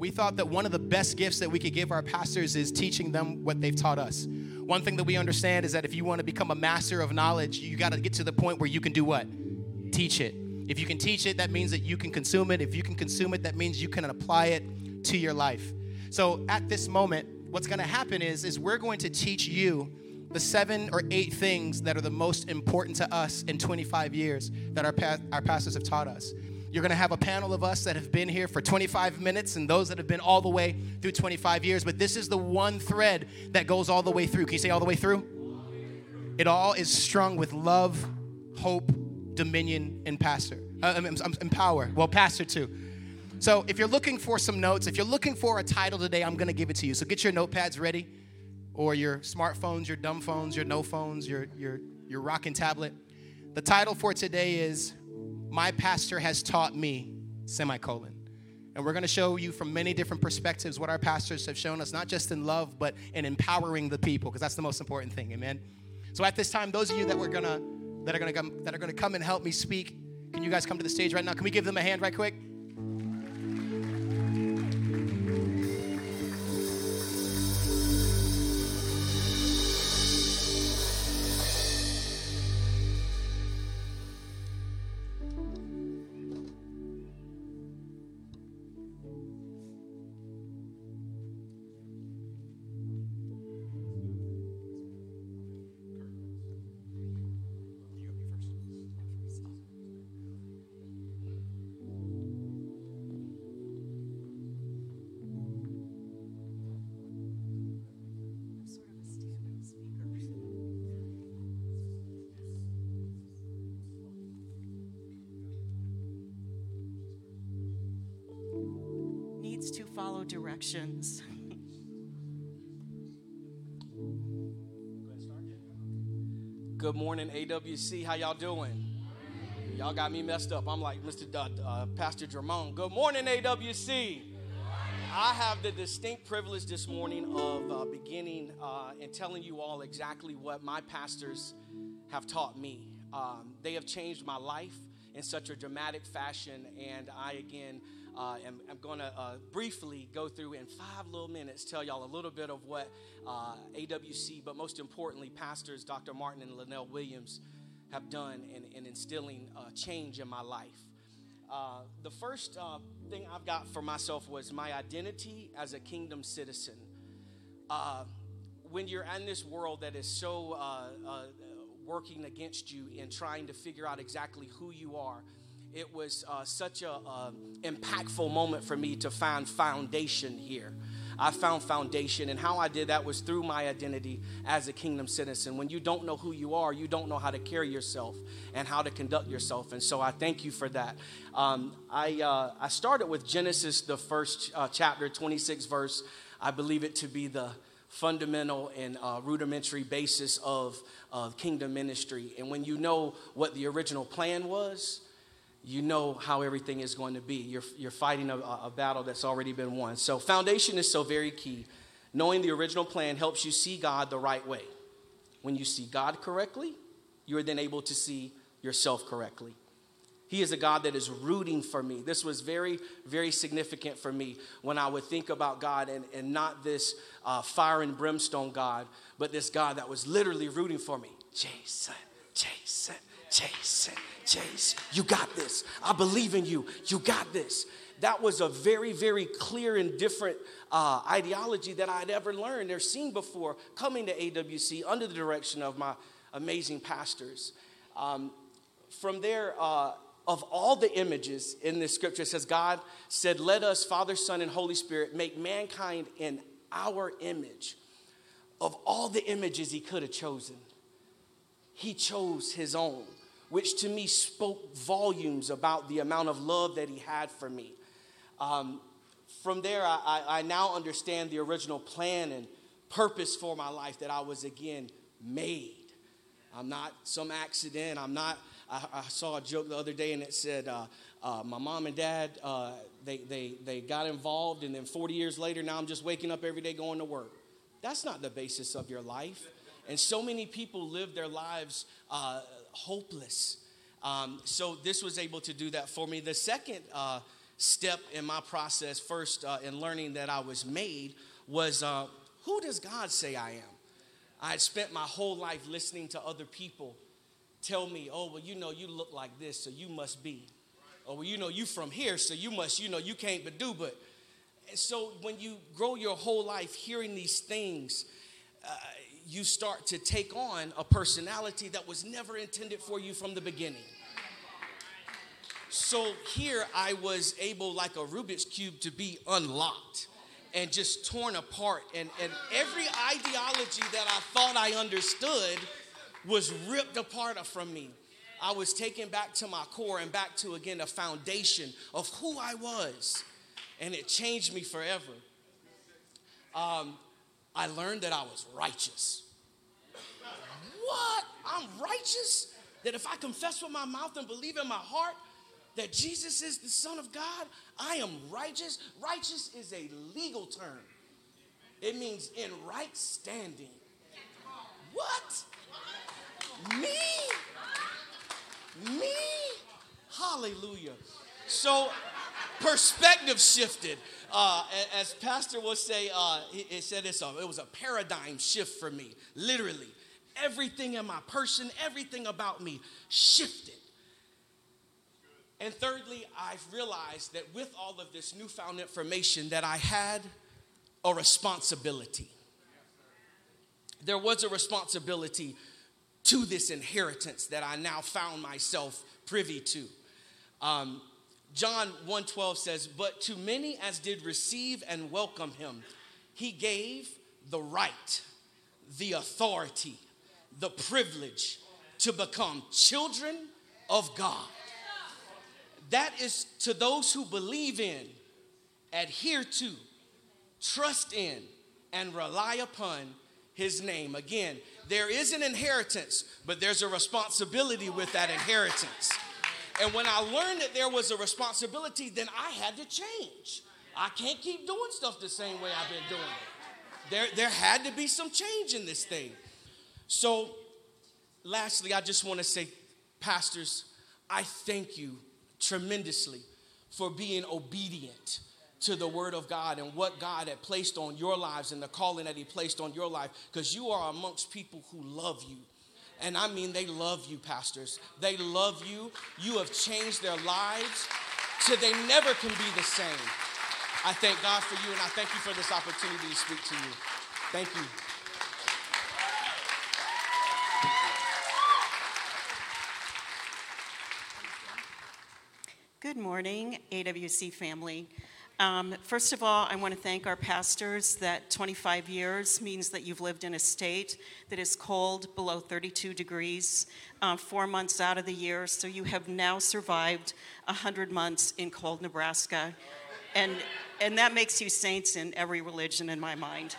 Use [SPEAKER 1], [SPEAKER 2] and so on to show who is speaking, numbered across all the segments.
[SPEAKER 1] we thought that one of the best gifts that we could give our pastors is teaching them what they've taught us. One thing that we understand is that if you want to become a master of knowledge, you got to get to the point where you can do what? Teach it. If you can teach it, that means that you can consume it. If you can consume it, that means you can apply it to your life. So at this moment, what's going to happen is is we're going to teach you the seven or eight things that are the most important to us in 25 years that our, pa- our pastors have taught us. You're going to have a panel of us that have been here for 25 minutes and those that have been all the way through 25 years. But this is the one thread that goes all the way through. Can you say all the way through? It all is strung with love, hope, dominion, and pastor. Uh, and power. Well, pastor too. So if you're looking for some notes, if you're looking for a title today, I'm going to give it to you. So get your notepads ready or your smartphones, your dumb phones, your no phones, your, your, your rocking tablet. The title for today is My Pastor Has Taught Me, semicolon. And we're going to show you from many different perspectives what our pastors have shown us, not just in love, but in empowering the people, because that's the most important thing. Amen. So at this time, those of you that we're gonna that are gonna come that are gonna come and help me speak, can you guys come to the stage right now? Can we give them a hand right quick?
[SPEAKER 2] Directions.
[SPEAKER 3] Good morning, AWC. How y'all doing? Y'all got me messed up. I'm like Mr. Uh, uh, Pastor Jermone. Good morning, AWC. I have the distinct privilege this morning of uh, beginning uh, and telling you all exactly what my pastors have taught me. Um, they have changed my life in such a dramatic fashion, and I again uh, am, I'm going to uh, briefly go through in five little minutes, tell y'all a little bit of what uh, AWC, but most importantly, pastors Dr. Martin and Linnell Williams have done in, in instilling uh, change in my life. Uh, the first uh, thing I've got for myself was my identity as a kingdom citizen. when you're in this world that is so working against you and trying to figure out exactly who you are, it was uh, such a uh, impactful moment for me to find foundation here. I found foundation and how i did that was through my identity as a kingdom citizen. When you don't know who you are you don't know how to carry yourself and how to conduct yourself and so i thank you for that. Um, I, uh, I started with genesis the first uh, chapter 26 verse i believe it to be the fundamental and uh, rudimentary basis of kingdom ministry. And when you know what the original plan was you know how everything is going to be. You're, you're fighting a, a battle that's already been won. So, foundation is so very key. Knowing the original plan helps you see God the right way. When you see God correctly, you are then able to see yourself correctly. He is a God that is rooting for me. This was very, very significant for me when I would think about God and, and not this uh, fire and brimstone God, but this God that was literally rooting for me. Jason, Jason, Jason, Chase, you got this. I believe in you. You got this. That was a very, very clear and different uh, ideology that I'd ever learned or seen before coming to AWC under the direction of my amazing pastors. Um, from there, uh, of all the images in the scripture, it says, God said, Let us, Father, Son, and Holy Spirit, make mankind in our image. Of all the images he could have chosen, he chose his own which to me spoke volumes about the amount of love that he had for me. Um, from there, I, I, now understand the original plan and purpose for my life that I was again made. I'm not some accident. I'm not. I, I saw a joke the other day and it said, uh, uh, "My mom and dad uh, they, they they got involved, and then 40 years later, now I'm just waking up every day going to work." That's not the basis of your life. And so many people live their lives uh, hopeless. Um, so this was able to do that for me. The second uh, step in my process, first uh, in learning that I was made, was uh, who does God say I am? I had spent my whole life listening to other people tell me, oh, well, you know, you look like this, so you must be. Or, well, you know, you from here, so you must, you know, you can't but do. But so when you grow your whole life hearing these things, uh, you start to take on a personality that was never intended for you from the beginning. So here I was able, like a Rubik's Cube, to be unlocked and just torn apart. And, and every ideology that I thought I understood was ripped apart from me. I was taken back to my core and back to, again, a foundation of who I was. And it changed me forever. Um, I learned that I was righteous. What? I'm righteous? That if I confess with my mouth and believe in my heart that Jesus is the Son of God, I am righteous. Righteous is a legal term, it means in right standing. What? Me? Me? Hallelujah. So, perspective shifted. Uh, as Pastor would say, uh, he, he said it's a, it was a paradigm shift for me, literally. Everything in my person, everything about me shifted. And thirdly, I've realized that with all of this newfound information that I had a responsibility. There was a responsibility to this inheritance that I now found myself privy to. Um, John 1:12 says, "But to many as did receive and welcome him, he gave the right, the authority, the privilege to become children of God." That is to those who believe in, adhere to, trust in, and rely upon his name. Again, there is an inheritance, but there's a responsibility with that inheritance. And when I learned that there was a responsibility, then I had to change. I can't keep doing stuff the same way I've been doing it. There, there had to be some change in this thing. So, lastly, I just want to say, pastors, I thank you tremendously for being obedient to the word of God and what God had placed on your lives and the calling that He placed on your life because you are amongst people who love you. And I mean, they love you, pastors. They love you. You have changed their lives so they never can be the same. I thank God for you and I thank you for this opportunity to speak to you. Thank you.
[SPEAKER 2] Good morning, AWC family. Um, first of all, I want to thank our pastors that 25 years means that you've lived in a state that is cold, below 32 degrees, uh, four months out of the year. So you have now survived 100 months in cold Nebraska. And, and that makes you saints in every religion in my mind.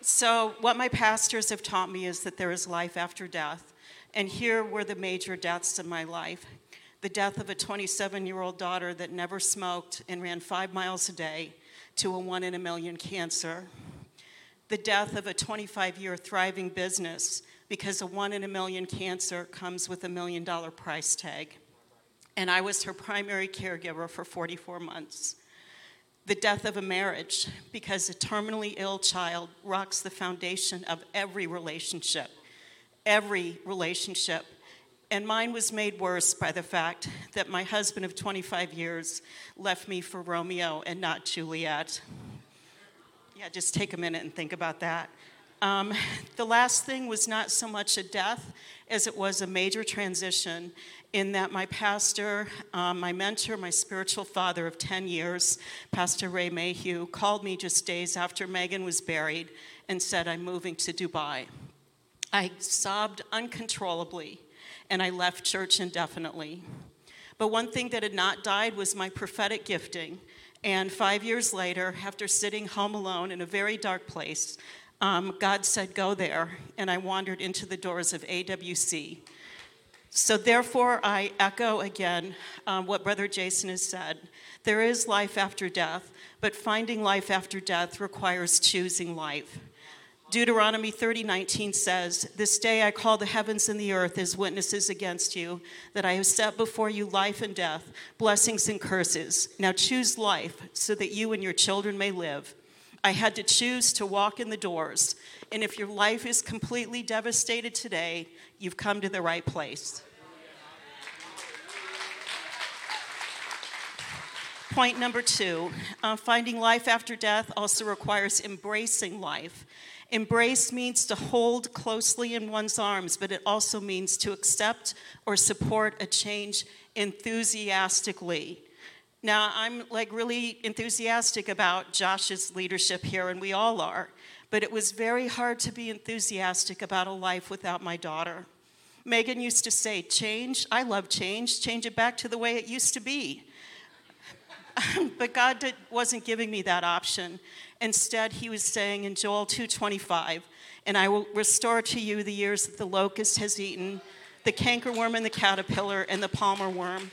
[SPEAKER 2] So, what my pastors have taught me is that there is life after death. And here were the major deaths in my life the death of a 27 year old daughter that never smoked and ran five miles a day to a one in a million cancer. The death of a 25 year thriving business because a one in a million cancer comes with a million dollar price tag. And I was her primary caregiver for 44 months. The death of a marriage because a terminally ill child rocks the foundation of every relationship. Every relationship and mine was made worse by the fact that my husband of 25 years left me for Romeo and not Juliet. Yeah, just take a minute and think about that. Um, the last thing was not so much a death as it was a major transition in that my pastor, um, my mentor, my spiritual father of 10 years, Pastor Ray Mayhew, called me just days after Megan was buried and said, I'm moving to Dubai. I sobbed uncontrollably and I left church indefinitely. But one thing that had not died was my prophetic gifting. And five years later, after sitting home alone in a very dark place, um, God said, Go there. And I wandered into the doors of AWC. So, therefore, I echo again um, what Brother Jason has said. There is life after death, but finding life after death requires choosing life. Deuteronomy 30:19 says, "This day I call the heavens and the earth as witnesses against you, that I have set before you life and death, blessings and curses. Now choose life, so that you and your children may live." I had to choose to walk in the doors, and if your life is completely devastated today, you've come to the right place. Point number two uh, finding life after death also requires embracing life. Embrace means to hold closely in one's arms, but it also means to accept or support a change enthusiastically. Now, I'm like really enthusiastic about Josh's leadership here, and we all are, but it was very hard to be enthusiastic about a life without my daughter. Megan used to say, Change, I love change, change it back to the way it used to be. but God did, wasn't giving me that option. Instead, he was saying in Joel 2:25, "And I will restore to you the years that the locust has eaten, the cankerworm and the caterpillar and the palmer worm."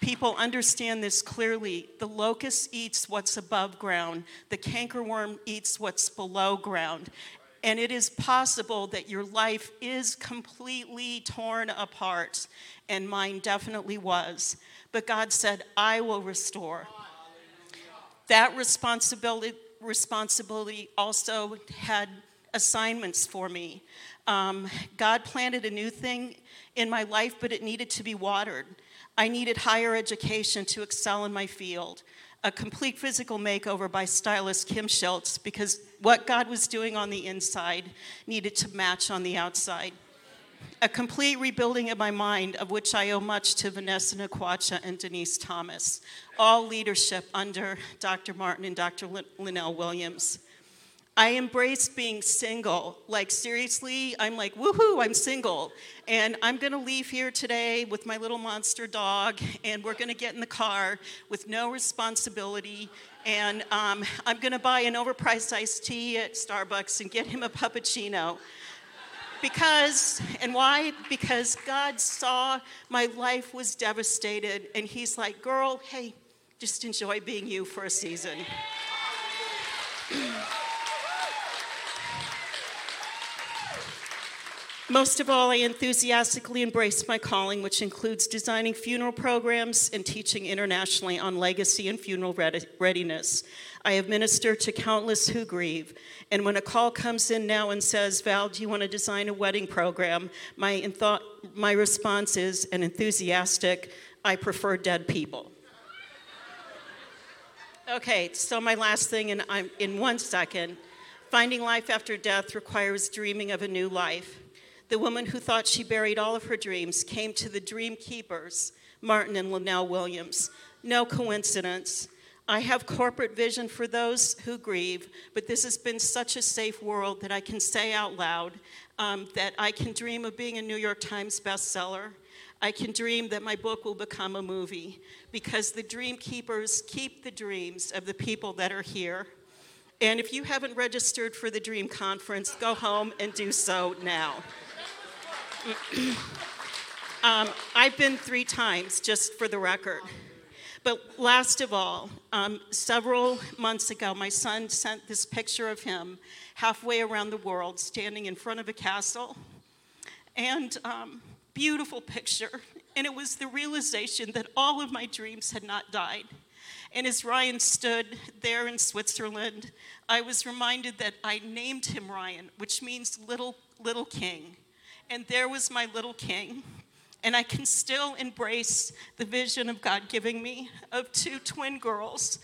[SPEAKER 2] People understand this clearly. The locust eats what's above ground, the cankerworm eats what's below ground. And it is possible that your life is completely torn apart, and mine definitely was. But God said, I will restore. That responsibility responsibility also had assignments for me. Um, God planted a new thing in my life, but it needed to be watered. I needed higher education to excel in my field. A complete physical makeover by stylist Kim Schultz because what God was doing on the inside needed to match on the outside. A complete rebuilding of my mind, of which I owe much to Vanessa Nakwacha and Denise Thomas, all leadership under Dr. Martin and Dr. Linnell Williams. I embraced being single. Like, seriously, I'm like, woohoo, I'm single. And I'm gonna leave here today with my little monster dog, and we're gonna get in the car with no responsibility. And um, I'm gonna buy an overpriced iced tea at Starbucks and get him a puppuccino. Because, and why? Because God saw my life was devastated, and He's like, girl, hey, just enjoy being you for a season. Most of all, I enthusiastically embraced my calling, which includes designing funeral programs and teaching internationally on legacy and funeral readiness. I have ministered to countless who grieve. And when a call comes in now and says, Val, do you want to design a wedding program? My, my response is an enthusiastic, I prefer dead people. Okay, so my last thing, and I'm in one second. Finding life after death requires dreaming of a new life. The woman who thought she buried all of her dreams came to the dream keepers, Martin and Linnell Williams. No coincidence. I have corporate vision for those who grieve, but this has been such a safe world that I can say out loud um, that I can dream of being a New York Times bestseller. I can dream that my book will become a movie because the dream keepers keep the dreams of the people that are here. And if you haven't registered for the Dream Conference, go home and do so now. um, I've been three times, just for the record. But last of all, um, several months ago, my son sent this picture of him halfway around the world, standing in front of a castle. And um, beautiful picture. And it was the realization that all of my dreams had not died. And as Ryan stood there in Switzerland, I was reminded that I named him Ryan, which means little, little king. And there was my little king. And I can still embrace the vision of God giving me of two twin girls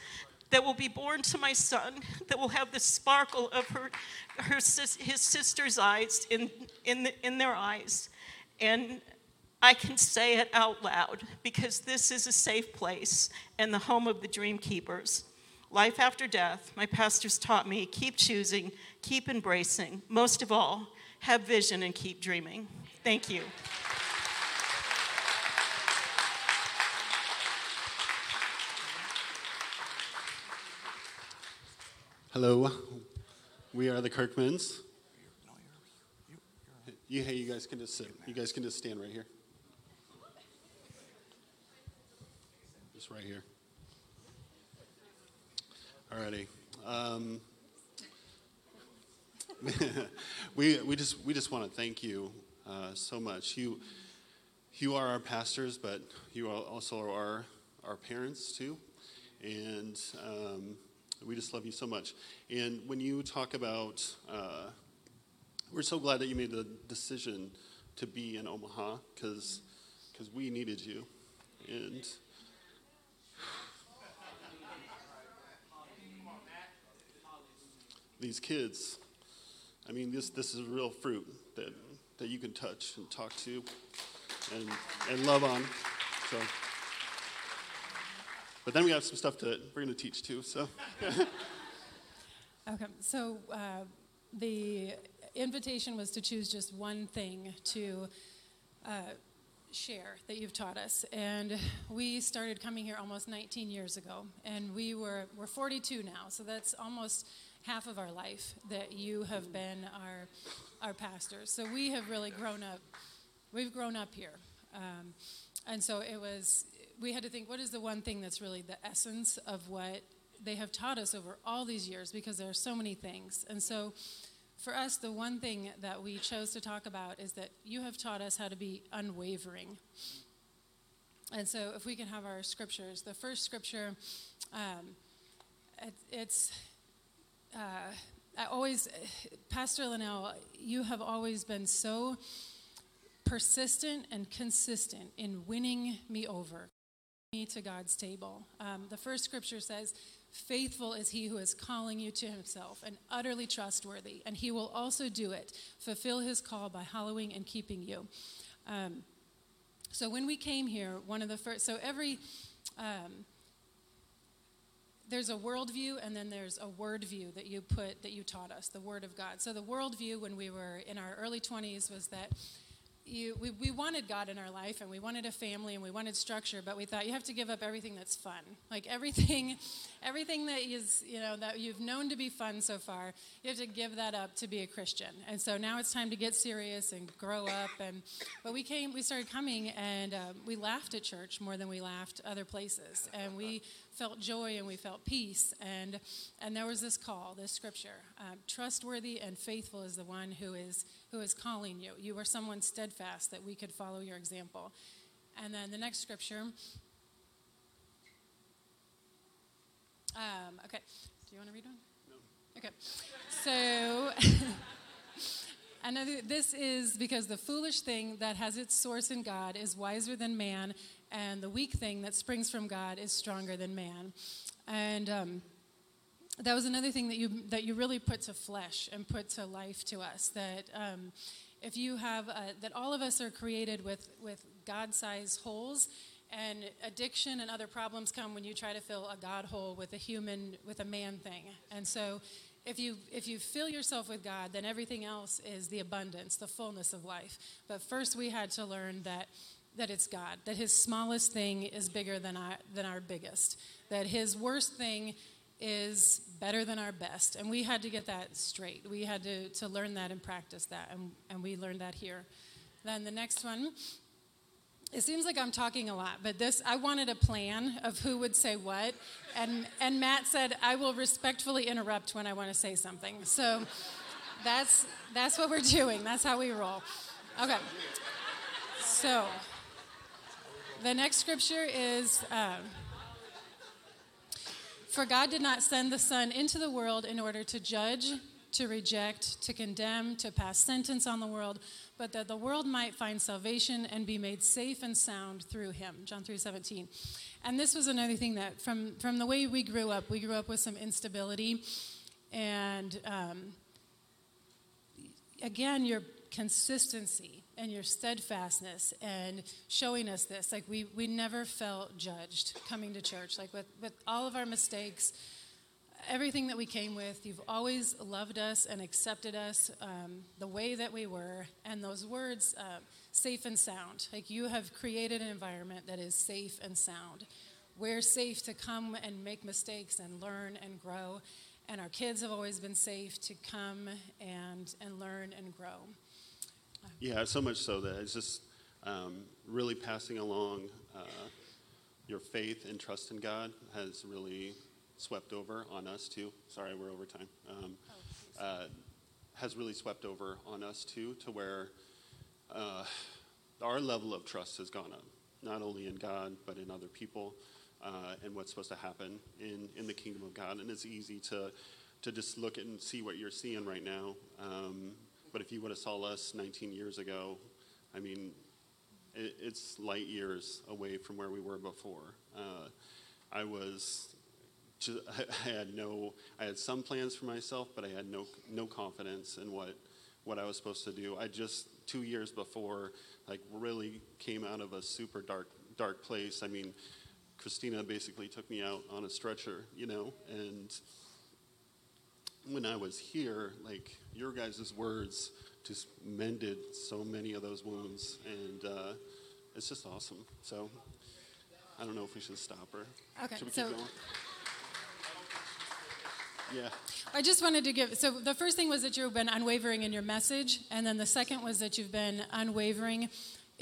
[SPEAKER 2] that will be born to my son, that will have the sparkle of her, her his sister's eyes in, in, the, in their eyes. And I can say it out loud because this is a safe place and the home of the dream keepers. Life after death, my pastors taught me keep choosing, keep embracing. Most of all, have vision and keep dreaming. Thank you.
[SPEAKER 4] Hello, we are the Kirkmans. You, hey, you guys can just sit. You guys can just stand right here. Just right here. Alrighty. Um, we, we just we just want to thank you uh, so much. You you are our pastors, but you also are our parents too, and um, we just love you so much. And when you talk about, uh, we're so glad that you made the decision to be in Omaha because because we needed you, and. These kids, I mean, this, this is real fruit that, that you can touch and talk to and, and love on. So, but then we have some stuff to we're going to teach too. So,
[SPEAKER 5] Okay, so uh, the invitation was to choose just one thing to uh, share that you've taught us, and we started coming here almost 19 years ago, and we were we're 42 now, so that's almost half of our life that you have been our our pastors. So we have really grown up. We've grown up here, um, and so it was. We had to think, what is the one thing that's really the essence of what they have taught us over all these years? Because there are so many things, and so. For us, the one thing that we chose to talk about is that you have taught us how to be unwavering. And so, if we can have our scriptures, the first scripture, um, it, it's uh, I always, Pastor Linnell, you have always been so persistent and consistent in winning me over, me to God's table. Um, the first scripture says, Faithful is he who is calling you to himself and utterly trustworthy, and he will also do it, fulfill his call by hallowing and keeping you. Um, so when we came here, one of the first, so every, um, there's a worldview and then there's a word view that you put that you taught us the word of god so the worldview when we were in our early 20s was that you, we, we wanted god in our life and we wanted a family and we wanted structure but we thought you have to give up everything that's fun. Like everything everything that is you know that you've known to be fun so far you have to give that up to be a christian. And so now it's time to get serious and grow up and but we came we started coming and um, we laughed at church more than we laughed other places. And we felt joy and we felt peace. And and there was this call this scripture um, trustworthy and faithful is the one who is who is calling you. You are someone steadfast that we could follow your example. And then the next scripture. Um, okay. Do you want to read one? No. okay. So Another, this is because the foolish thing that has its source in God is wiser than man, and the weak thing that springs from God is stronger than man. And um, that was another thing that you that you really put to flesh and put to life to us. That um, if you have a, that all of us are created with with God-sized holes, and addiction and other problems come when you try to fill a God hole with a human with a man thing. And so if you if you fill yourself with God, then everything else is the abundance, the fullness of life. But first we had to learn that that it's God, that his smallest thing is bigger than our, than our biggest, that his worst thing is better than our best. And we had to get that straight. We had to, to learn that and practice that, and, and we learned that here. Then the next one, it seems like I'm talking a lot, but this, I wanted a plan of who would say what. And, and Matt said, I will respectfully interrupt when I want to say something. So that's, that's what we're doing. That's how we roll. Okay. So the next scripture is um, For God did not send the Son into the world in order to judge, to reject, to condemn, to pass sentence on the world, but that the world might find salvation and be made safe and sound through him. John 3 17. And this was another thing that, from, from the way we grew up, we grew up with some instability. And um, again, your consistency and your steadfastness and showing us this. Like, we, we never felt judged coming to church. Like, with, with all of our mistakes, everything that we came with, you've always loved us and accepted us um, the way that we were. And those words, uh, safe and sound, like you have created an environment that is safe and sound. We're safe to come and make mistakes and learn and grow. And our kids have always been safe to come and, and learn and grow.
[SPEAKER 4] Yeah, so much so that it's just um, really passing along uh, your faith and trust in God has really swept over on us too. Sorry, we're over time. Um, uh, has really swept over on us too, to where uh, our level of trust has gone up, not only in God, but in other people uh, and what's supposed to happen in, in the kingdom of God. And it's easy to, to just look and see what you're seeing right now. Um, but if you would have saw us 19 years ago, I mean, it, it's light years away from where we were before. Uh, I was, just, I had no, I had some plans for myself, but I had no, no confidence in what, what I was supposed to do. I just two years before, like, really came out of a super dark, dark place. I mean, Christina basically took me out on a stretcher, you know, and when I was here, like your guys' words just mended so many of those wounds, and uh, it's just awesome. So I don't know if we should stop her.
[SPEAKER 5] Okay,
[SPEAKER 4] Should we
[SPEAKER 5] so-
[SPEAKER 4] keep going? Yeah.
[SPEAKER 5] I just wanted to give. So the first thing was that you've been unwavering in your message, and then the second was that you've been unwavering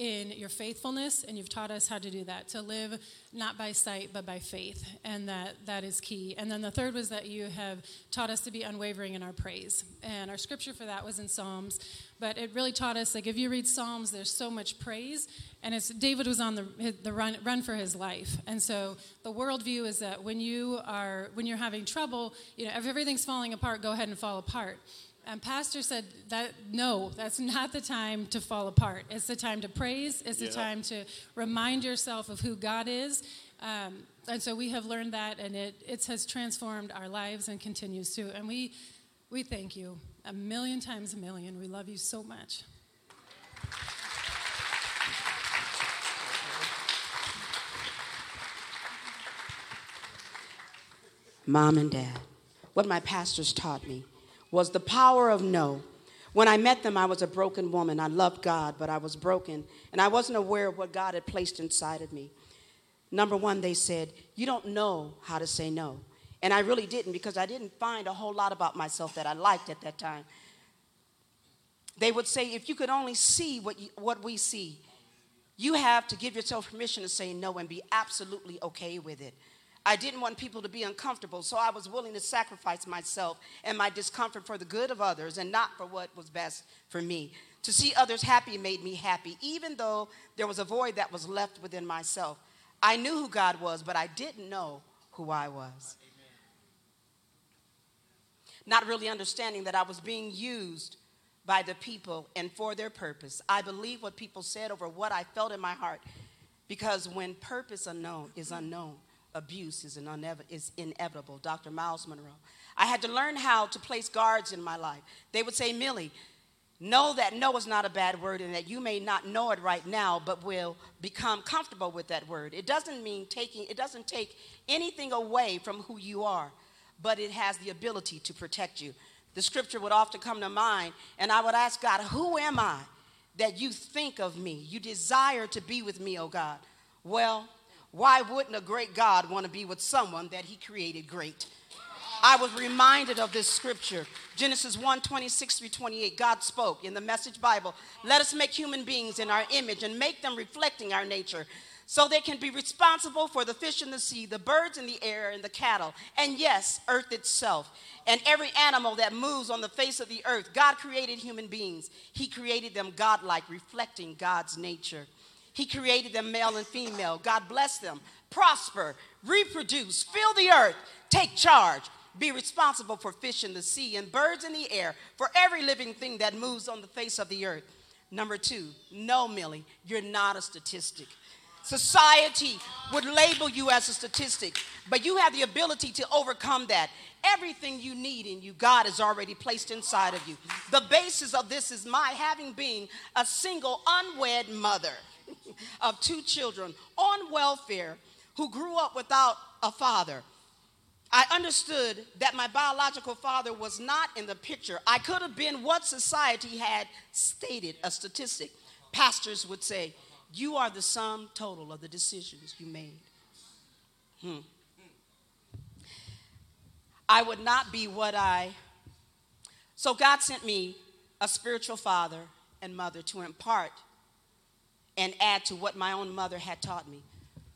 [SPEAKER 5] in your faithfulness, and you've taught us how to do that to live not by sight but by faith, and that that is key. And then the third was that you have taught us to be unwavering in our praise, and our scripture for that was in Psalms. But it really taught us like if you read Psalms, there's so much praise, and it's David was on the the run run for his life, and so the worldview is that when you are when you're having trouble, you know if everything's falling apart, go ahead and fall apart. And Pastor said that no, that's not the time to fall apart. It's the time to praise. It's the time to remind yourself of who God is. Um, and so we have learned that, and it it has transformed our lives and continues to. And we we thank you a million times a million. We love you so much.
[SPEAKER 6] mom and dad. What my pastors taught me was the power of no. When I met them, I was a broken woman. I loved God, but I was broken, and I wasn't aware of what God had placed inside of me. Number one, they said, You don't know how to say no. And I really didn't because I didn't find a whole lot about myself that I liked at that time. They would say, If you could only see what, you, what we see, you have to give yourself permission to say no and be absolutely okay with it. I didn't want people to be uncomfortable, so I was willing to sacrifice myself and my discomfort for the good of others and not for what was best for me. To see others happy made me happy, even though there was a void that was left within myself. I knew who God was, but I didn't know who I was. Not really understanding that I was being used by the people and for their purpose. I believe what people said over what I felt in my heart because when purpose unknown is unknown, abuse is, an unev- is inevitable. Dr. Myles Munroe. I had to learn how to place guards in my life. They would say, Millie, know that no is not a bad word and that you may not know it right now, but will become comfortable with that word. It doesn't mean taking, it doesn't take anything away from who you are, but it has the ability to protect you. The scripture would often come to mind, and I would ask God, Who am I that you think of me? You desire to be with me, oh God. Well, why wouldn't a great God want to be with someone that he created great? I was reminded of this scripture, Genesis 1 26 through 28. God spoke in the Message Bible, Let us make human beings in our image and make them reflecting our nature, so they can be responsible for the fish in the sea, the birds in the air, and the cattle, and yes, earth itself, and every animal that moves on the face of the earth. God created human beings, He created them godlike, reflecting God's nature. He created them male and female. God bless them. Prosper, reproduce, fill the earth, take charge, be responsible for fish in the sea and birds in the air, for every living thing that moves on the face of the earth. Number two, no, Millie, you're not a statistic. Society would label you as a statistic, but you have the ability to overcome that. Everything you need in you, God has already placed inside of you. The basis of this is my having been a single, unwed mother of two children on welfare who grew up without a father. I understood that my biological father was not in the picture. I could have been what society had stated a statistic. Pastors would say, You are the sum total of the decisions you made. Hmm. I would not be what I. So God sent me a spiritual father and mother to impart and add to what my own mother had taught me.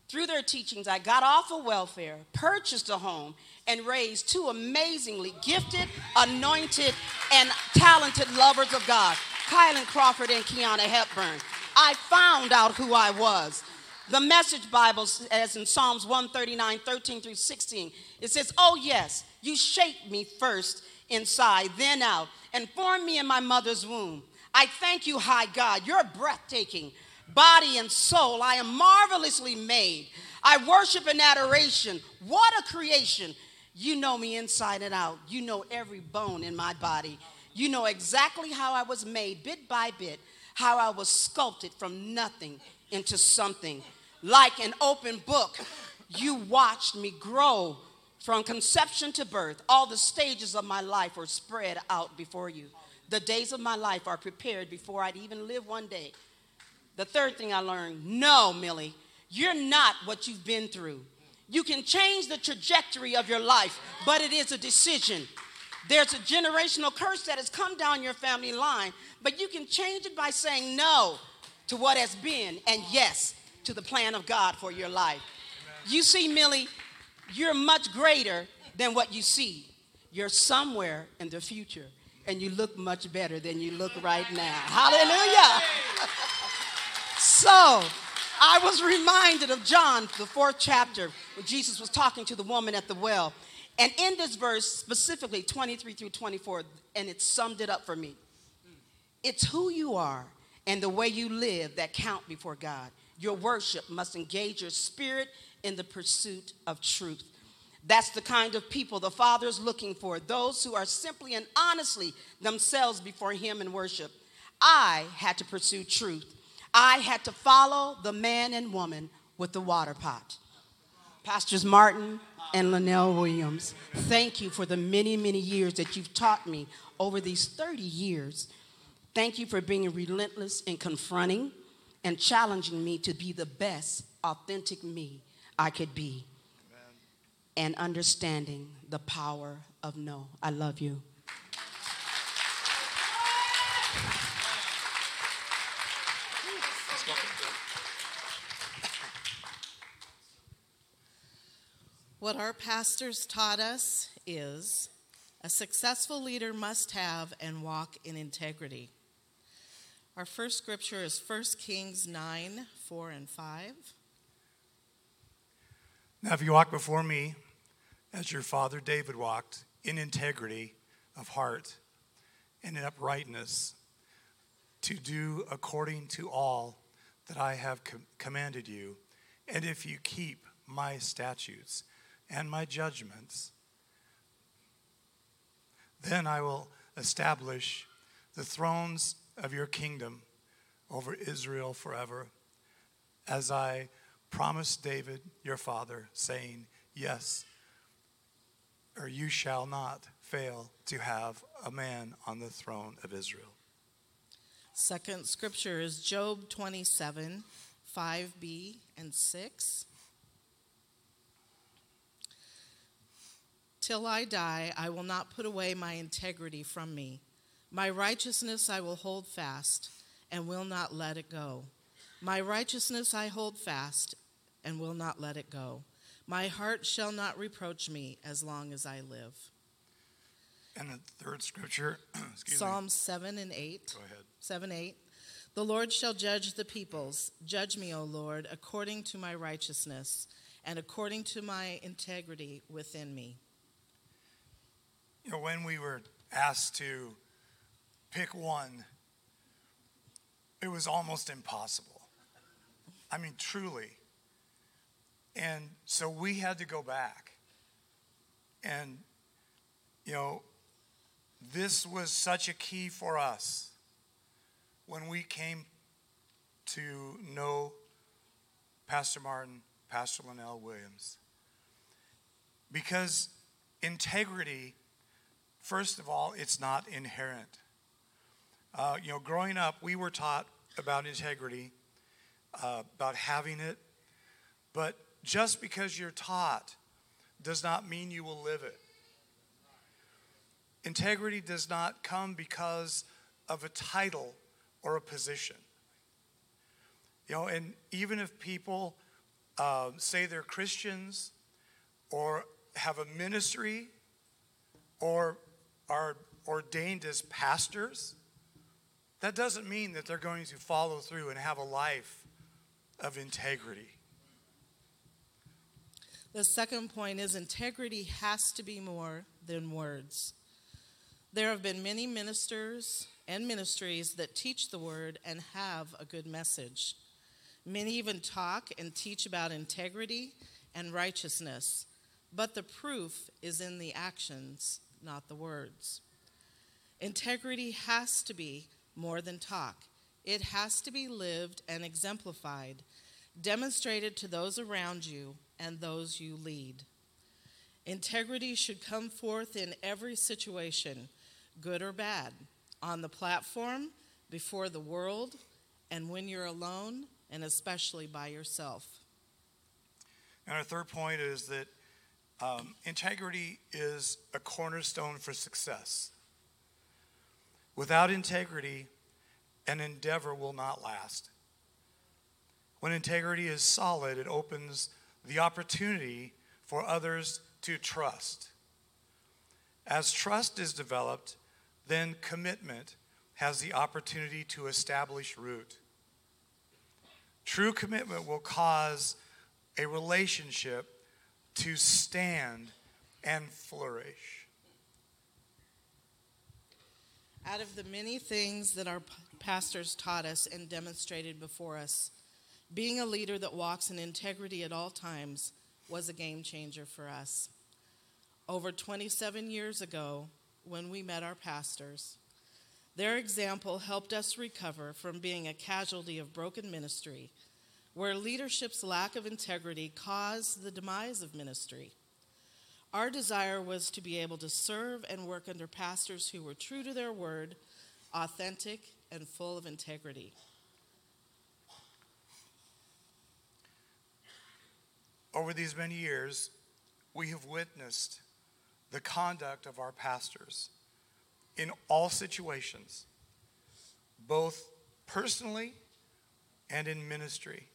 [SPEAKER 6] Through their teachings, I got off of welfare, purchased a home, and raised two amazingly gifted, anointed, and talented lovers of God, Kylan Crawford and Kiana Hepburn. I found out who I was. The Message Bible says in Psalms 139, 13 through 16, it says, Oh, yes, you shaped me first inside, then out, and formed me in my mother's womb. I thank you, high God. You're breathtaking. Body and soul, I am marvelously made. I worship in adoration. What a creation. You know me inside and out. You know every bone in my body. You know exactly how I was made, bit by bit, how I was sculpted from nothing into something. Like an open book, you watched me grow from conception to birth. All the stages of my life were spread out before you. The days of my life are prepared before I'd even live one day. The third thing I learned no, Millie, you're not what you've been through. You can change the trajectory of your life, but it is a decision. There's a generational curse that has come down your family line, but you can change it by saying no to what has been and yes to the plan of God for your life. You see, Millie, you're much greater than what you see. You're somewhere in the future, and you look much better than you look right now. Hallelujah. So, I was reminded of John, the fourth chapter, when Jesus was talking to the woman at the well. And in this verse, specifically 23 through 24, and it summed it up for me. It's who you are and the way you live that count before God. Your worship must engage your spirit in the pursuit of truth. That's the kind of people the Father is looking for those who are simply and honestly themselves before Him in worship. I had to pursue truth. I had to follow the man and woman with the water pot. Pastors Martin and Linnell Williams, thank you for the many, many years that you've taught me over these 30 years. Thank you for being relentless in confronting and challenging me to be the best, authentic me I could be. Amen. And understanding the power of no. I love you.
[SPEAKER 7] What our pastors taught us is a successful leader must have and walk in integrity. Our first scripture is 1 Kings 9 4 and 5.
[SPEAKER 8] Now, if you walk before me as your father David walked, in integrity of heart and in uprightness, to do according to all that I have com- commanded you, and if you keep my statutes and my judgments, then I will establish the thrones of your kingdom over Israel forever, as I promised David, your father, saying, Yes, or you shall not fail to have a man on the throne of Israel.
[SPEAKER 7] Second scripture is Job 27 5b and 6. Till I die, I will not put away my integrity from me. My righteousness I will hold fast and will not let it go. My righteousness I hold fast and will not let it go. My heart shall not reproach me as long as I live.
[SPEAKER 8] And the third scripture,
[SPEAKER 7] Psalms 7 and 8.
[SPEAKER 8] Go ahead.
[SPEAKER 7] 7 8. The Lord shall judge the peoples. Judge me, O Lord, according to my righteousness and according to my integrity within me.
[SPEAKER 8] You know, when we were asked to pick one, it was almost impossible. I mean, truly. And so we had to go back. And, you know, this was such a key for us when we came to know Pastor Martin, Pastor Linnell Williams. Because integrity, first of all, it's not inherent. Uh, you know, growing up, we were taught about integrity, uh, about having it, but just because you're taught does not mean you will live it. Integrity does not come because of a title or a position. You know, and even if people uh, say they're Christians or have a ministry or are ordained as pastors, that doesn't mean that they're going to follow through and have a life of integrity.
[SPEAKER 7] The second point is integrity has to be more than words. There have been many ministers and ministries that teach the word and have a good message. Many even talk and teach about integrity and righteousness, but the proof is in the actions, not the words. Integrity has to be more than talk, it has to be lived and exemplified, demonstrated to those around you and those you lead. Integrity should come forth in every situation, good or bad, on the platform, before the world, and when you're alone, and especially by yourself.
[SPEAKER 8] And our third point is that um, integrity is a cornerstone for success. Without integrity, an endeavor will not last. When integrity is solid, it opens the opportunity for others to trust. As trust is developed, then commitment has the opportunity to establish root. True commitment will cause a relationship to stand and flourish.
[SPEAKER 7] Out of the many things that our pastors taught us and demonstrated before us, being a leader that walks in integrity at all times was a game changer for us. Over 27 years ago, when we met our pastors, their example helped us recover from being a casualty of broken ministry, where leadership's lack of integrity caused the demise of ministry. Our desire was to be able to serve and work under pastors who were true to their word, authentic, and full of integrity.
[SPEAKER 8] Over these many years, we have witnessed the conduct of our pastors in all situations, both personally and in ministry.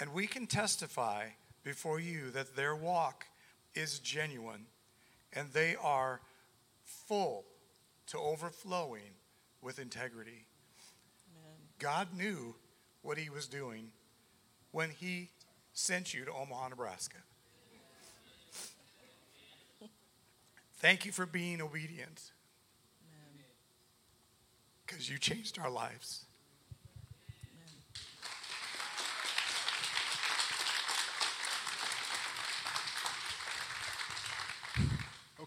[SPEAKER 8] And we can testify before you that their walk is genuine and they are full to overflowing with integrity. Amen. God knew what he was doing when he sent you to Omaha, Nebraska. Thank you for being obedient because you changed our lives.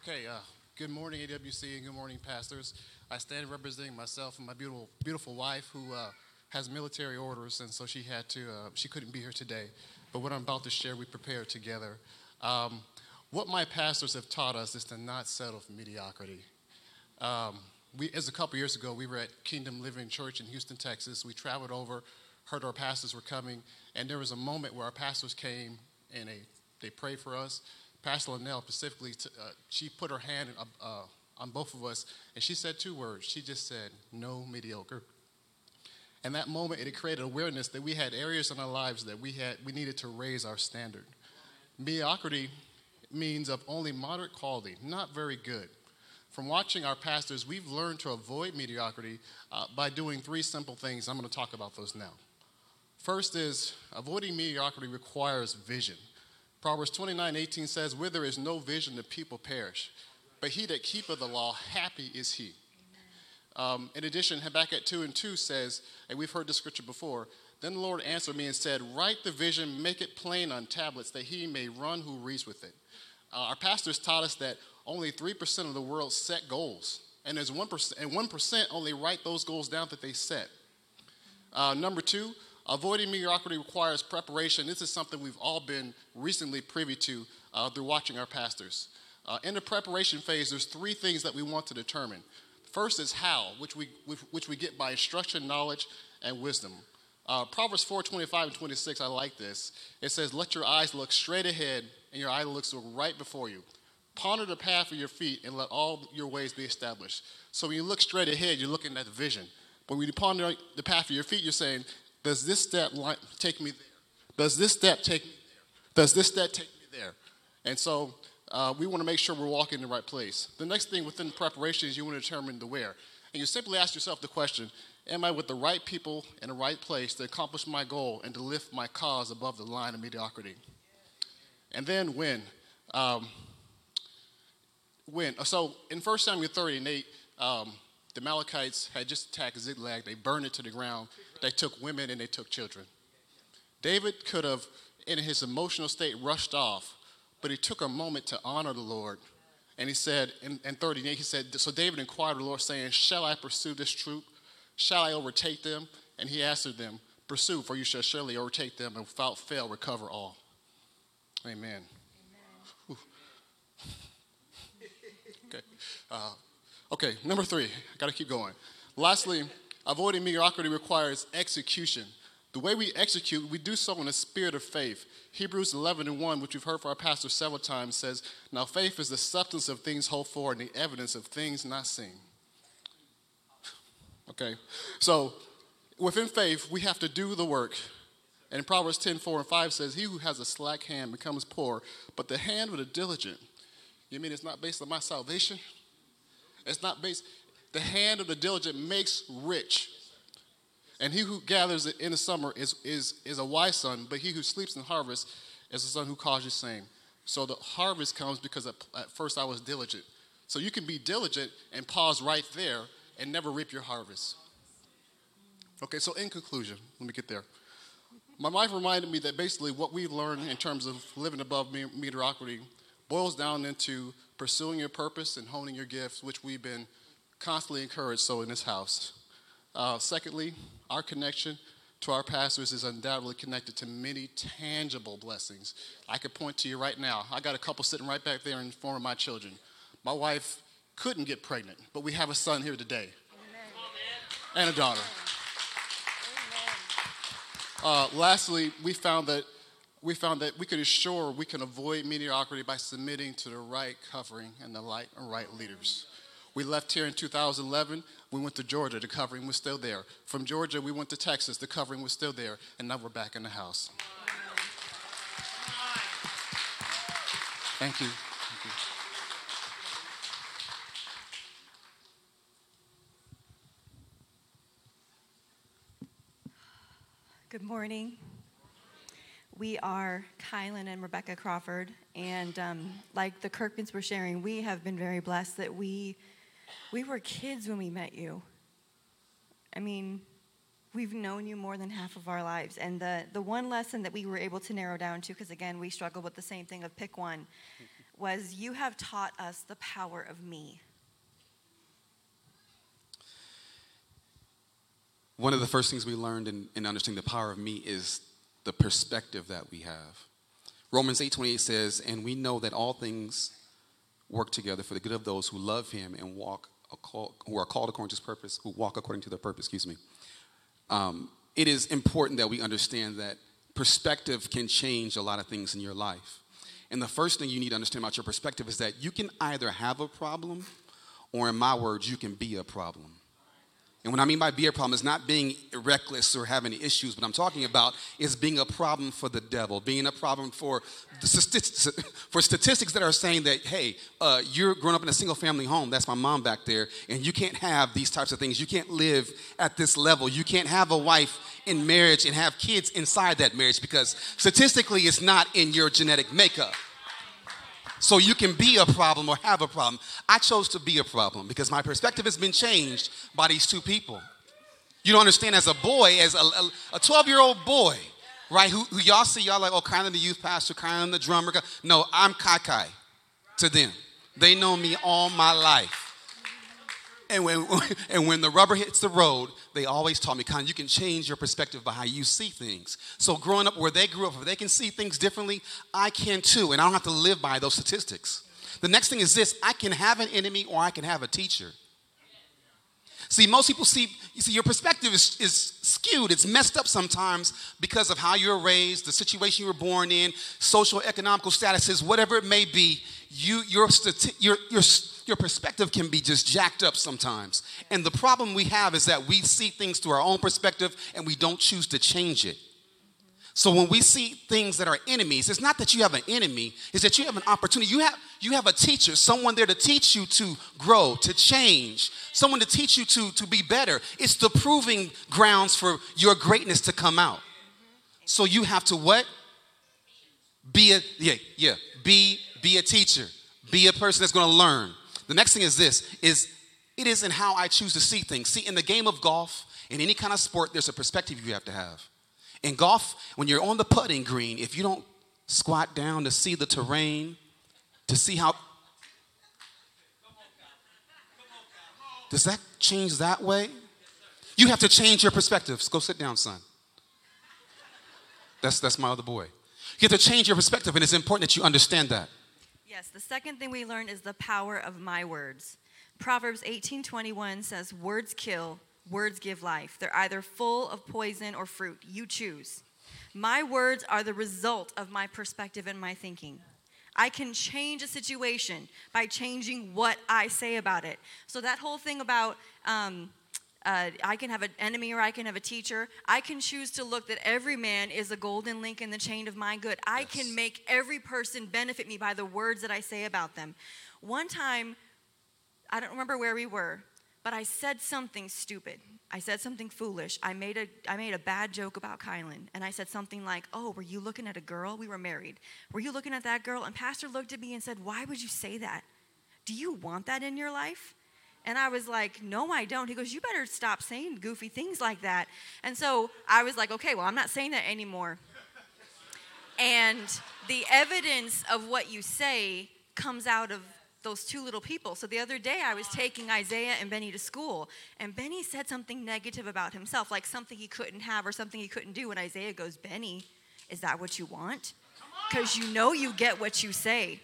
[SPEAKER 9] Okay, uh, good morning, AWC, and good morning, pastors. I stand representing myself and my beautiful, beautiful wife who uh, has military orders, and so she had to, uh, she couldn't be here today. But what I'm about to share, we prepared together. Um, what my pastors have taught us is to not settle for mediocrity. Um, we, as a couple years ago, we were at Kingdom Living Church in Houston, Texas. We traveled over, heard our pastors were coming, and there was a moment where our pastors came and they, they prayed for us. Pastor Linnell specifically, t- uh, she put her hand uh, uh, on both of us, and she said two words. She just said, "No mediocre." And that moment, it created awareness that we had areas in our lives that we had we needed to raise our standard. Mediocrity means of only moderate quality, not very good. From watching our pastors, we've learned to avoid mediocrity uh, by doing three simple things. I'm going to talk about those now. First is avoiding mediocrity requires vision. Proverbs 29 18 says, Where there is no vision, the people perish. But he that keepeth the law, happy is he. Um, in addition, Habakkuk 2 and 2 says, and we've heard this scripture before, then the Lord answered me and said, Write the vision, make it plain on tablets, that he may run who reads with it. Uh, our pastors taught us that only 3% of the world set goals, and there's 1%, and 1% only write those goals down that they set. Uh, number two, avoiding mediocrity requires preparation. This is something we've all been recently privy to uh, through watching our pastors. Uh, in the preparation phase, there's three things that we want to determine. First is how, which we, which we get by instruction, knowledge, and wisdom. Uh, Proverbs 4 25 and 26, I like this. It says, Let your eyes look straight ahead and your eye looks right before you. Ponder the path of your feet and let all your ways be established. So when you look straight ahead, you're looking at the vision. But when you ponder the path of your feet, you're saying, Does this step take me there? Does this step take me there? Does this step take me there? And so uh, we want to make sure we're walking in the right place. The next thing within preparation is you want to determine the where. And you simply ask yourself the question Am I with the right people in the right place to accomplish my goal and to lift my cause above the line of mediocrity? And then when? Um, when? So in 1 Samuel 30 and 8, um, the Amalekites had just attacked Ziklag. They burned it to the ground. They took women and they took children. David could have, in his emotional state, rushed off, but he took a moment to honor the Lord. And he said, in, in 38, he said, So David inquired of the Lord, saying, Shall I pursue this troop? Shall I overtake them? And he answered them, Pursue, for you shall surely overtake them, and without fail recover all. Amen. Amen. okay. Uh, okay, number three. I Got to keep going. Lastly, avoiding mediocrity requires execution. The way we execute, we do so in a spirit of faith. Hebrews 11 and 1, which we've heard from our pastor several times, says, Now faith is the substance of things hoped for and the evidence of things not seen. Okay? So, within faith, we have to do the work. And Proverbs 10 4 and 5 says, He who has a slack hand becomes poor, but the hand of the diligent, you mean it's not based on my salvation? It's not based, the hand of the diligent makes rich. And he who gathers it in the summer is, is, is a wise son, but he who sleeps in harvest is a son who calls you same. So the harvest comes because at, at first I was diligent. So you can be diligent and pause right there and never reap your harvest. Okay, so in conclusion, let me get there. My wife reminded me that basically what we've learned in terms of living above mediocrity boils down into pursuing your purpose and honing your gifts, which we've been constantly encouraged so in this house. Uh, secondly, our connection to our pastors is undoubtedly connected to many tangible blessings. I could point to you right now. I got a couple sitting right back there in the form of my children. My wife couldn't get pregnant, but we have a son here today Amen. and a daughter. Uh, lastly, we found that we found that we could assure we can avoid mediocrity by submitting to the right covering and the right, right leaders. We left here in 2011. We went to Georgia. The covering was still there. From Georgia, we went to Texas. The covering was still there. And now we're back in the house. Thank you.
[SPEAKER 10] Good morning. We are Kylan and Rebecca Crawford, and um, like the Kirkmans were sharing, we have been very blessed that we we were kids when we met you. I mean, we've known you more than half of our lives, and the the one lesson that we were able to narrow down to, because again, we struggled with the same thing of pick one, was you have taught us the power of me.
[SPEAKER 11] One of the first things we learned in, in understanding the power of me is the perspective that we have. Romans 8:28 says, "And we know that all things work together for the good of those who love him and walk who are called according to his purpose, who walk according to their purpose, excuse me." Um, it is important that we understand that perspective can change a lot of things in your life. And the first thing you need to understand about your perspective is that you can either have a problem or in my words, you can be a problem. And what I mean by be a problem is not being reckless or having issues. What I'm talking about is being a problem for the devil, being a problem for statistics, for statistics that are saying that, hey, uh, you're growing up in a single family home. That's my mom back there. And you can't have these types of things. You can't live at this level. You can't have a wife in marriage and have kids inside that marriage because statistically it's not in your genetic makeup so you can be a problem or have a problem. I chose to be a problem because my perspective has been changed by these two people. You don't understand, as a boy, as a 12 year old boy, right, who, who, y'all see, y'all like, oh, kind of the youth pastor, kind of the drummer. No, I'm Kai Kai to them. They know me all my life. And when, and when the rubber hits the road, they always taught me, Con, you can change your perspective by how you see things. So growing up where they grew up, if they can see things differently, I can too. And I don't have to live by those statistics. The next thing is this I can have an enemy or I can have a teacher. See, most people see, you see, your perspective is, is skewed. It's messed up sometimes because of how you're raised, the situation you were born in, social, economical statuses, whatever it may be. You, your, your, your, your perspective can be just jacked up sometimes. And the problem we have is that we see things through our own perspective and we don't choose to change it. So when we see things that are enemies, it's not that you have an enemy, it's that you have an opportunity. You have you have a teacher, someone there to teach you to grow, to change, someone to teach you to, to be better. It's the proving grounds for your greatness to come out. So you have to what? Be a yeah, yeah, be be a teacher. Be a person that's going to learn. The next thing is this is it is in how I choose to see things. See, in the game of golf, in any kind of sport, there's a perspective you have to have. In golf, when you're on the putting green, if you don't squat down to see the terrain, to see how. Does that change that way? You have to change your perspectives. Go sit down, son. That's, that's my other boy. You have to change your perspective, and it's important that you understand that.
[SPEAKER 10] Yes, the second thing we learned is the power of my words. Proverbs 18:21 says, "Words kill, words give life. They're either full of poison or fruit. You choose." My words are the result of my perspective and my thinking. I can change a situation by changing what I say about it. So that whole thing about um, uh, I can have an enemy or I can have a teacher. I can choose to look that every man is a golden link in the chain of my good. I yes. can make every person benefit me by the words that I say about them. One time, I don't remember where we were, but I said something stupid. I said something foolish. I made a I made a bad joke about Kylan, and I said something like, "Oh, were you looking at a girl? We were married. Were you looking at that girl?" And Pastor looked at me and said, "Why would you say that? Do you want that in your life?" And I was like, no, I don't. He goes, you better stop saying goofy things like that. And so I was like, okay, well, I'm not saying that anymore. and the evidence of what you say comes out of those two little people. So the other day I was taking Isaiah and Benny to school, and Benny said something negative about himself, like something he couldn't have or something he couldn't do. And Isaiah goes, Benny, is that what you want? Because you know you get what you say.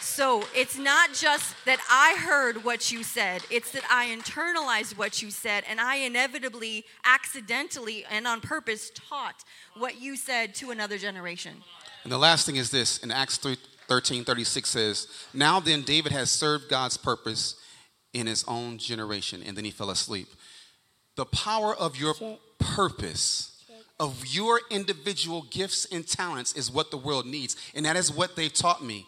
[SPEAKER 10] So it's not just that I heard what you said, it's that I internalized what you said, and I inevitably, accidentally, and on purpose taught what you said to another generation.
[SPEAKER 11] And the last thing is this in Acts 3, 13 36 says, Now then, David has served God's purpose in his own generation, and then he fell asleep. The power of your purpose of your individual gifts and talents is what the world needs. And that is what they've taught me.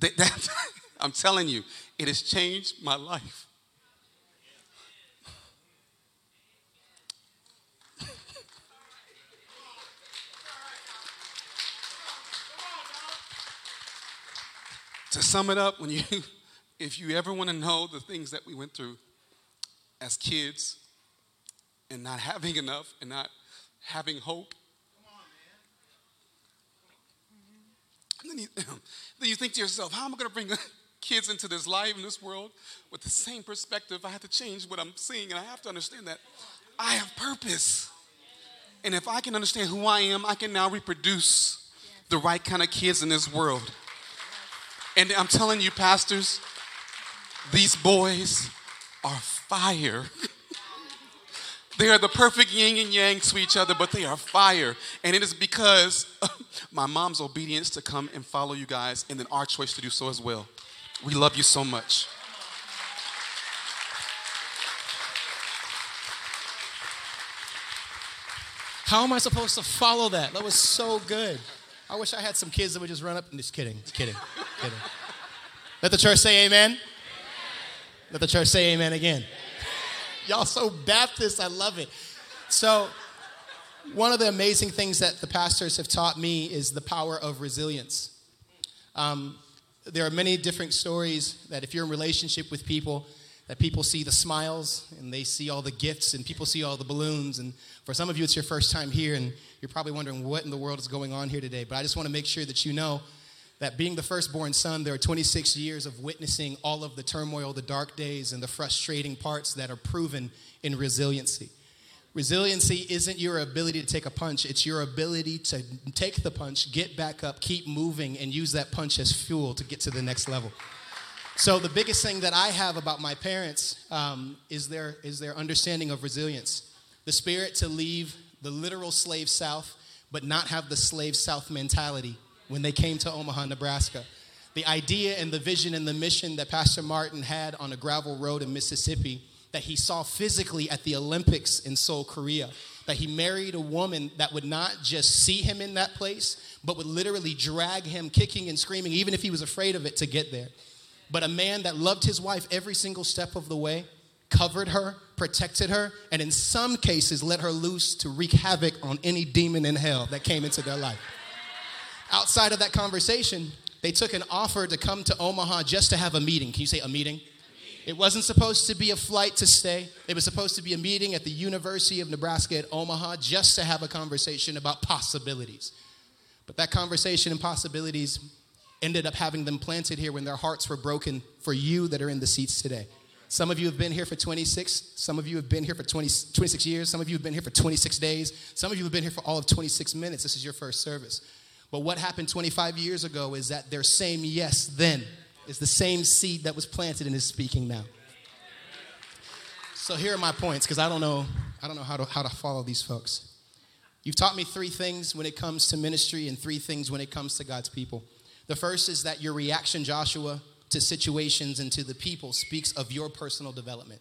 [SPEAKER 11] That, that, I'm telling you, it has changed my life. to sum it up, when you, if you ever want to know the things that we went through as kids and not having enough and not having hope And then you, then you think to yourself, how am I going to bring kids into this life, in this world, with the same perspective? I have to change what I'm seeing, and I have to understand that I have purpose. And if I can understand who I am, I can now reproduce the right kind of kids in this world. And I'm telling you, pastors, these boys are fire. They are the perfect yin and yang to each other, but they are fire. And it is because my mom's obedience to come and follow you guys, and then our choice to do so as well. We love you so much.
[SPEAKER 1] How am I supposed to follow that? That was so good. I wish I had some kids that would just run up and just kidding, just kidding, kidding. Let the church say amen. amen. Let the church say amen again. Y'all so Baptist, I love it. So, one of the amazing things that the pastors have taught me is the power of resilience. Um, there are many different stories that if you're in relationship with people, that people see the smiles and they see all the gifts and people see all the balloons. And for some of you, it's your first time here and you're probably wondering what in the world is going on here today. But I just want to make sure that you know that being the firstborn son, there are 26 years of witnessing all of the turmoil, the dark days, and the frustrating parts that are proven in resiliency. Resiliency isn't your ability to take a punch, it's your ability to take the punch, get back up, keep moving, and use that punch as fuel to get to the next level. So, the biggest thing that I have about my parents um, is, their, is their understanding of resilience. The spirit to leave the literal slave south, but not have the slave south mentality when they came to Omaha, Nebraska. The idea and the vision and the mission that Pastor Martin had on a gravel road in Mississippi that he saw physically at the Olympics in Seoul, Korea. that he married a woman that would not just see him in that place, but would literally drag him kicking and screaming, even if he was afraid of it, to get there. But a man that loved his wife every single step of the way, covered her, protected her, and in some cases let her loose to wreak havoc on any demon in hell that came into their life. Outside of that conversation, they took an offer to come to Omaha just to have a meeting. Can you say a meeting? It wasn't supposed to be a flight to stay. It was supposed to be a meeting at the University of Nebraska at Omaha just to have a conversation about possibilities. But that conversation and possibilities ended up having them planted here when their hearts were broken for you that are in the seats today. Some of you have been here for 26. Some of you have been here for 20, 26 years. Some of you have been here for 26 days. Some of you have been here for all of 26 minutes. This is your first service. But what happened 25 years ago is that their same yes then is the same seed that was planted and is speaking now. So here are my points because I don't know I don't know how to how to follow these folks. You've taught me three things when it comes to ministry and three things when it comes to God's people. The first is that your reaction, Joshua, to situations and to the people speaks of your personal development.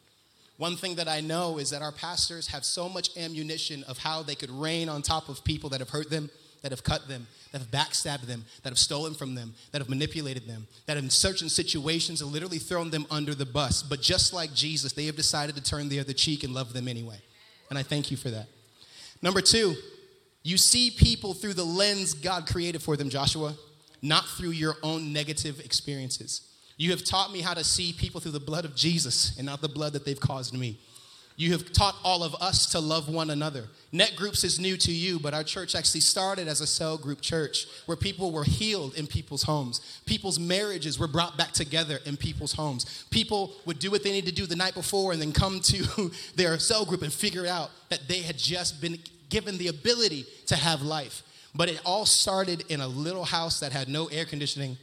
[SPEAKER 1] One thing that I know is that our pastors have so much ammunition of how they could rain on top of people that have hurt them, that have cut them, that have backstabbed them, that have stolen from them, that have manipulated them, that in certain situations have literally thrown them under the bus. But just like Jesus, they have decided to turn the other cheek and love them anyway. And I thank you for that. Number two, you see people through the lens God created for them, Joshua, not through your own negative experiences. You have taught me how to see people through the blood of Jesus and not the blood that they've caused me. You have taught all of us to love one another. Net groups is new to you, but our church actually started as a cell group church where people were healed in people's homes. People's marriages were brought back together in people's homes. People would do what they needed to do the night before and then come to their cell group and figure out that they had just been given the ability to have life. But it all started in a little house that had no air conditioning,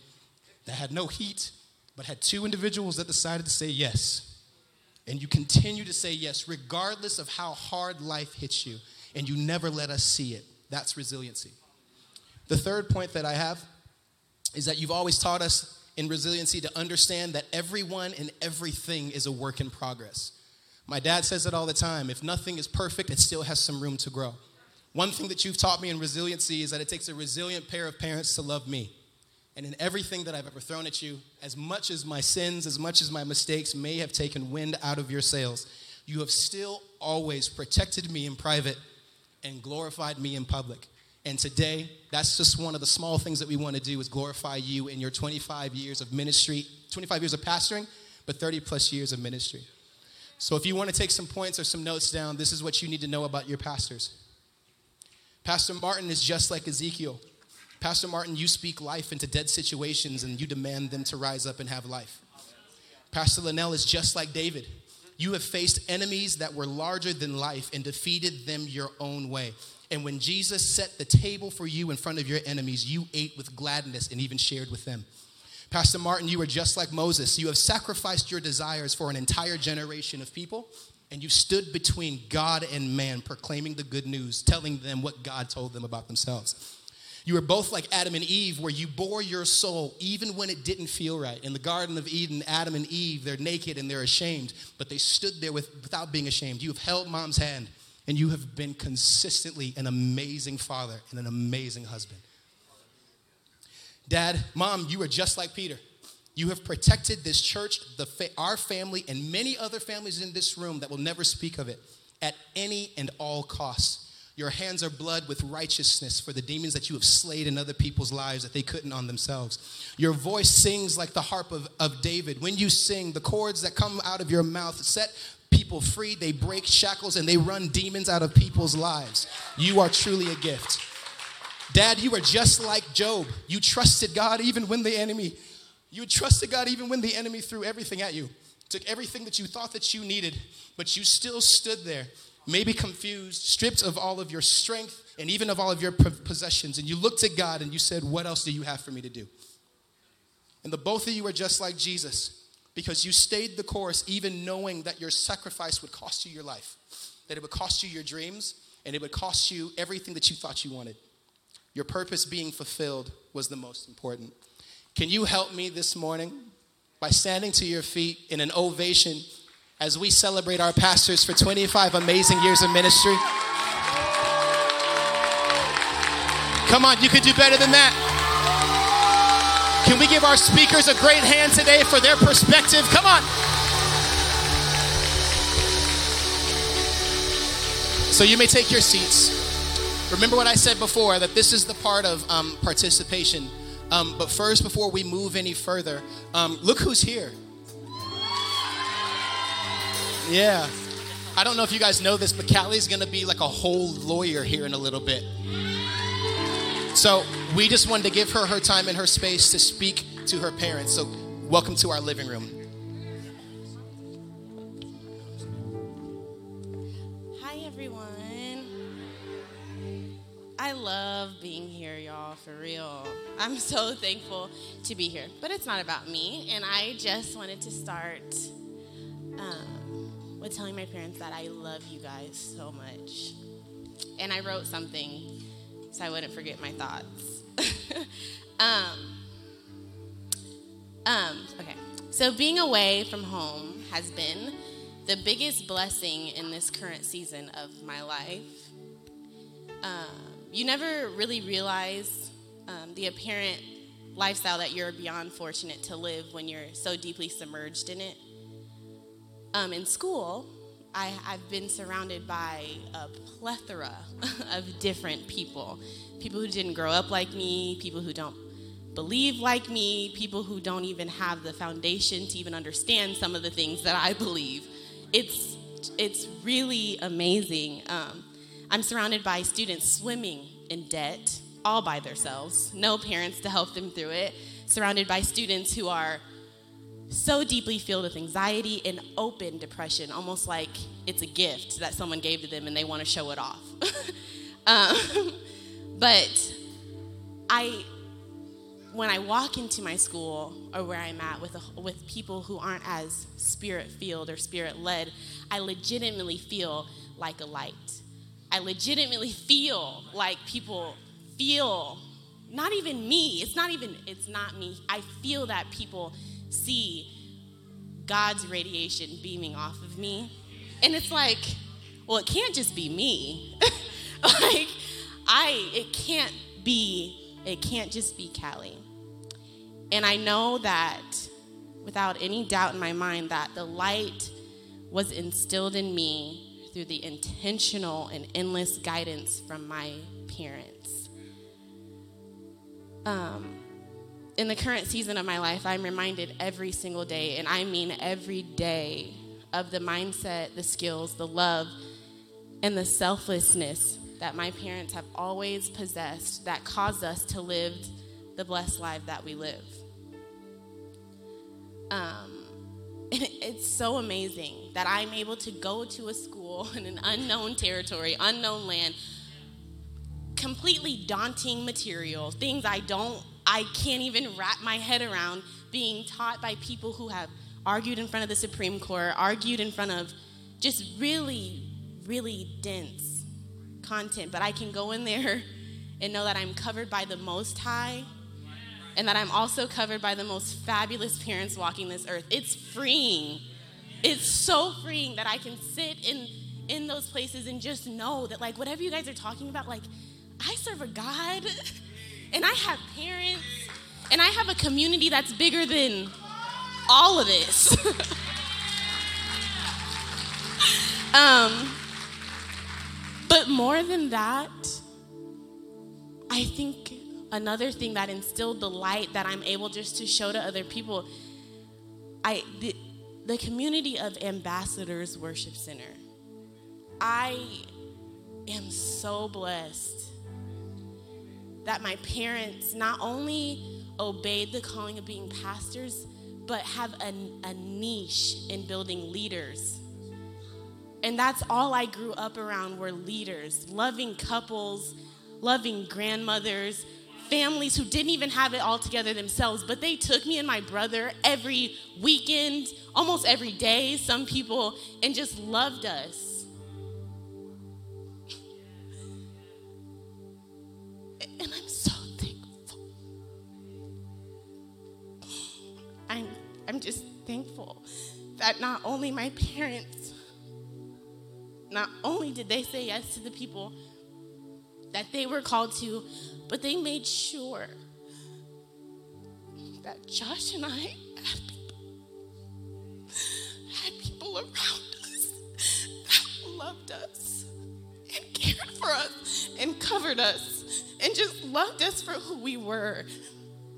[SPEAKER 1] that had no heat, but had two individuals that decided to say yes. And you continue to say yes, regardless of how hard life hits you, and you never let us see it. That's resiliency. The third point that I have is that you've always taught us in resiliency to understand that everyone and everything is a work in progress. My dad says it all the time if nothing is perfect, it still has some room to grow. One thing that you've taught me in resiliency is that it takes a resilient pair of parents to love me. And in everything that I've ever thrown at you, as much as my sins, as much as my mistakes may have taken wind out of your sails, you have still always protected me in private and glorified me in public. And today, that's just one of the small things that we want to do is glorify you in your 25 years of ministry, 25 years of pastoring, but 30 plus years of ministry. So if you want to take some points or some notes down, this is what you need to know about your pastors. Pastor Martin is just like Ezekiel. Pastor Martin, you speak life into dead situations and you demand them to rise up and have life. Pastor Linnell is just like David. You have faced enemies that were larger than life and defeated them your own way. And when Jesus set the table for you in front of your enemies, you ate with gladness and even shared with them. Pastor Martin, you are just like Moses. You have sacrificed your desires for an entire generation of people, and you stood between God and man, proclaiming the good news, telling them what God told them about themselves. You were both like Adam and Eve, where you bore your soul even when it didn't feel right. In the Garden of Eden, Adam and Eve, they're naked and they're ashamed, but they stood there with, without being ashamed. You have held mom's hand, and you have been consistently an amazing father and an amazing husband. Dad, mom, you are just like Peter. You have protected this church, fa- our family, and many other families in this room that will never speak of it at any and all costs. Your hands are blood with righteousness for the demons that you have slayed in other people's lives that they couldn't on themselves. Your voice sings like the harp of, of David. When you sing, the chords that come out of your mouth set people free, they break shackles, and they run demons out of people's lives. You are truly a gift. Dad, you are just like Job. You trusted God even when the enemy, you trusted God even when the enemy threw everything at you, took everything that you thought that you needed, but you still stood there maybe confused, stripped of all of your strength and even of all of your possessions, and you looked at God and you said, What else do you have for me to do? And the both of you are just like Jesus because you stayed the course, even knowing that your sacrifice would cost you your life, that it would cost you your dreams, and it would cost you everything that you thought you wanted. Your purpose being fulfilled was the most important. Can you help me this morning by standing to your feet in an ovation as we celebrate our pastors for 25 amazing years of ministry. Come on, you could do better than that. Can we give our speakers a great hand today for their perspective? Come on. So you may take your seats. Remember what I said before that this is the part of um, participation. Um, but first, before we move any further, um, look who's here. Yeah. I don't know if you guys know this, but Callie's gonna be like a whole lawyer here in a little bit. So we just wanted to give her her time and her space to speak to her parents. So welcome to our living room.
[SPEAKER 12] Hi, everyone. I love being here, y'all, for real. I'm so thankful to be here. But it's not about me, and I just wanted to start um, with telling my parents that I love you guys so much. And I wrote something so I wouldn't forget my thoughts. um, um, okay, so being away from home has been the biggest blessing in this current season of my life. Um, you never really realize um, the apparent lifestyle that you're beyond fortunate to live when you're so deeply submerged in it. Um, in school, I, I've been surrounded by a plethora of different people people who didn't grow up like me, people who don't believe like me, people who don't even have the foundation to even understand some of the things that I believe. It's, it's really amazing. Um, I'm surrounded by students swimming in debt all by themselves, no parents to help them through it, surrounded by students who are so deeply filled with anxiety and open depression, almost like it's a gift that someone gave to them and they want to show it off. um, but I, when I walk into my school or where I'm at with, a, with people who aren't as spirit filled or spirit led, I legitimately feel like a light. I legitimately feel like people feel, not even me, it's not even, it's not me. I feel that people see God's radiation beaming off of me. And it's like, well, it can't just be me. like, I, it can't be, it can't just be Callie. And I know that without any doubt in my mind that the light was instilled in me through the intentional and endless guidance from my parents. Um, in the current season of my life, I'm reminded every single day, and I mean every day, of the mindset, the skills, the love, and the selflessness that my parents have always possessed that caused us to live the blessed life that we live. Um, it's so amazing that I'm able to go to a school in an unknown territory, unknown land, completely daunting material, things I don't, I can't even wrap my head around, being taught by people who have argued in front of the Supreme Court, argued in front of just really, really dense content, but I can go in there and know that I'm covered by the Most High and that I'm also covered by the most fabulous parents walking this earth. It's freeing. It's so freeing that I can sit in in those places and just know that like whatever you guys are talking about like I serve a God and I have parents and I have a community that's bigger than all of this. um but more than that, I think another thing that instilled the light that I'm able just to show to other people, I the, the community of ambassadors worship center. I am so blessed that my parents not only obeyed the calling of being pastors, but have a, a niche in building leaders and that's all I grew up around were leaders, loving couples, loving grandmothers, families who didn't even have it all together themselves, but they took me and my brother every weekend, almost every day, some people, and just loved us. And I'm so thankful. I'm, I'm just thankful that not only my parents not only did they say yes to the people that they were called to, but they made sure that Josh and I had people, had people around us that loved us and cared for us and covered us and just loved us for who we were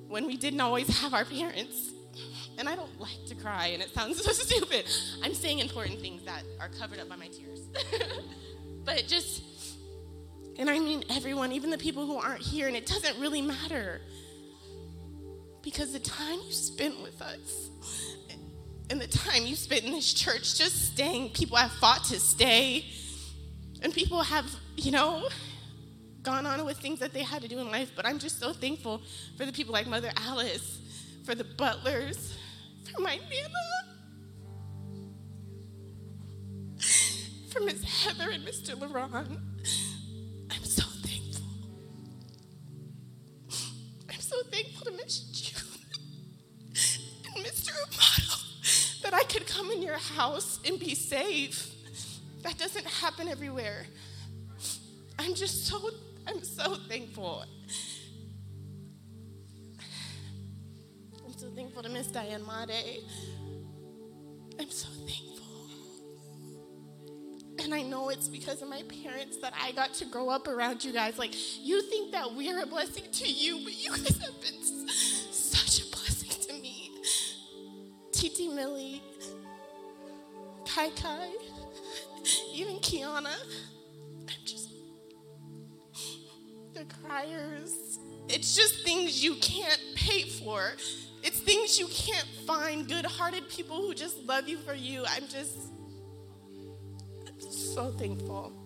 [SPEAKER 12] when we didn't always have our parents. And I don't like to cry, and it sounds so stupid. I'm saying important things that are covered up by my tears. but just, and I mean everyone, even the people who aren't here, and it doesn't really matter. Because the time you spent with us and the time you spent in this church just staying, people have fought to stay, and people have, you know, gone on with things that they had to do in life. But I'm just so thankful for the people like Mother Alice, for the butlers, for my Nana, for Miss Heather and Mr. LaRon. I'm so thankful. I'm so thankful to Miss June and Mr. Amato that I could come in your house and be safe. That doesn't happen everywhere. I'm just so, I'm so thankful. I'm so thankful to Miss Diane Made. I'm so thankful. And I know it's because of my parents that I got to grow up around you guys. Like, you think that we're a blessing to you, but you guys have been such a blessing to me. Titi Millie, Kai Kai, even Kiana. I'm just, the criers. It's just things you can't pay for. It's things you can't find. Good hearted people who just love you for you. I'm just, I'm so thankful.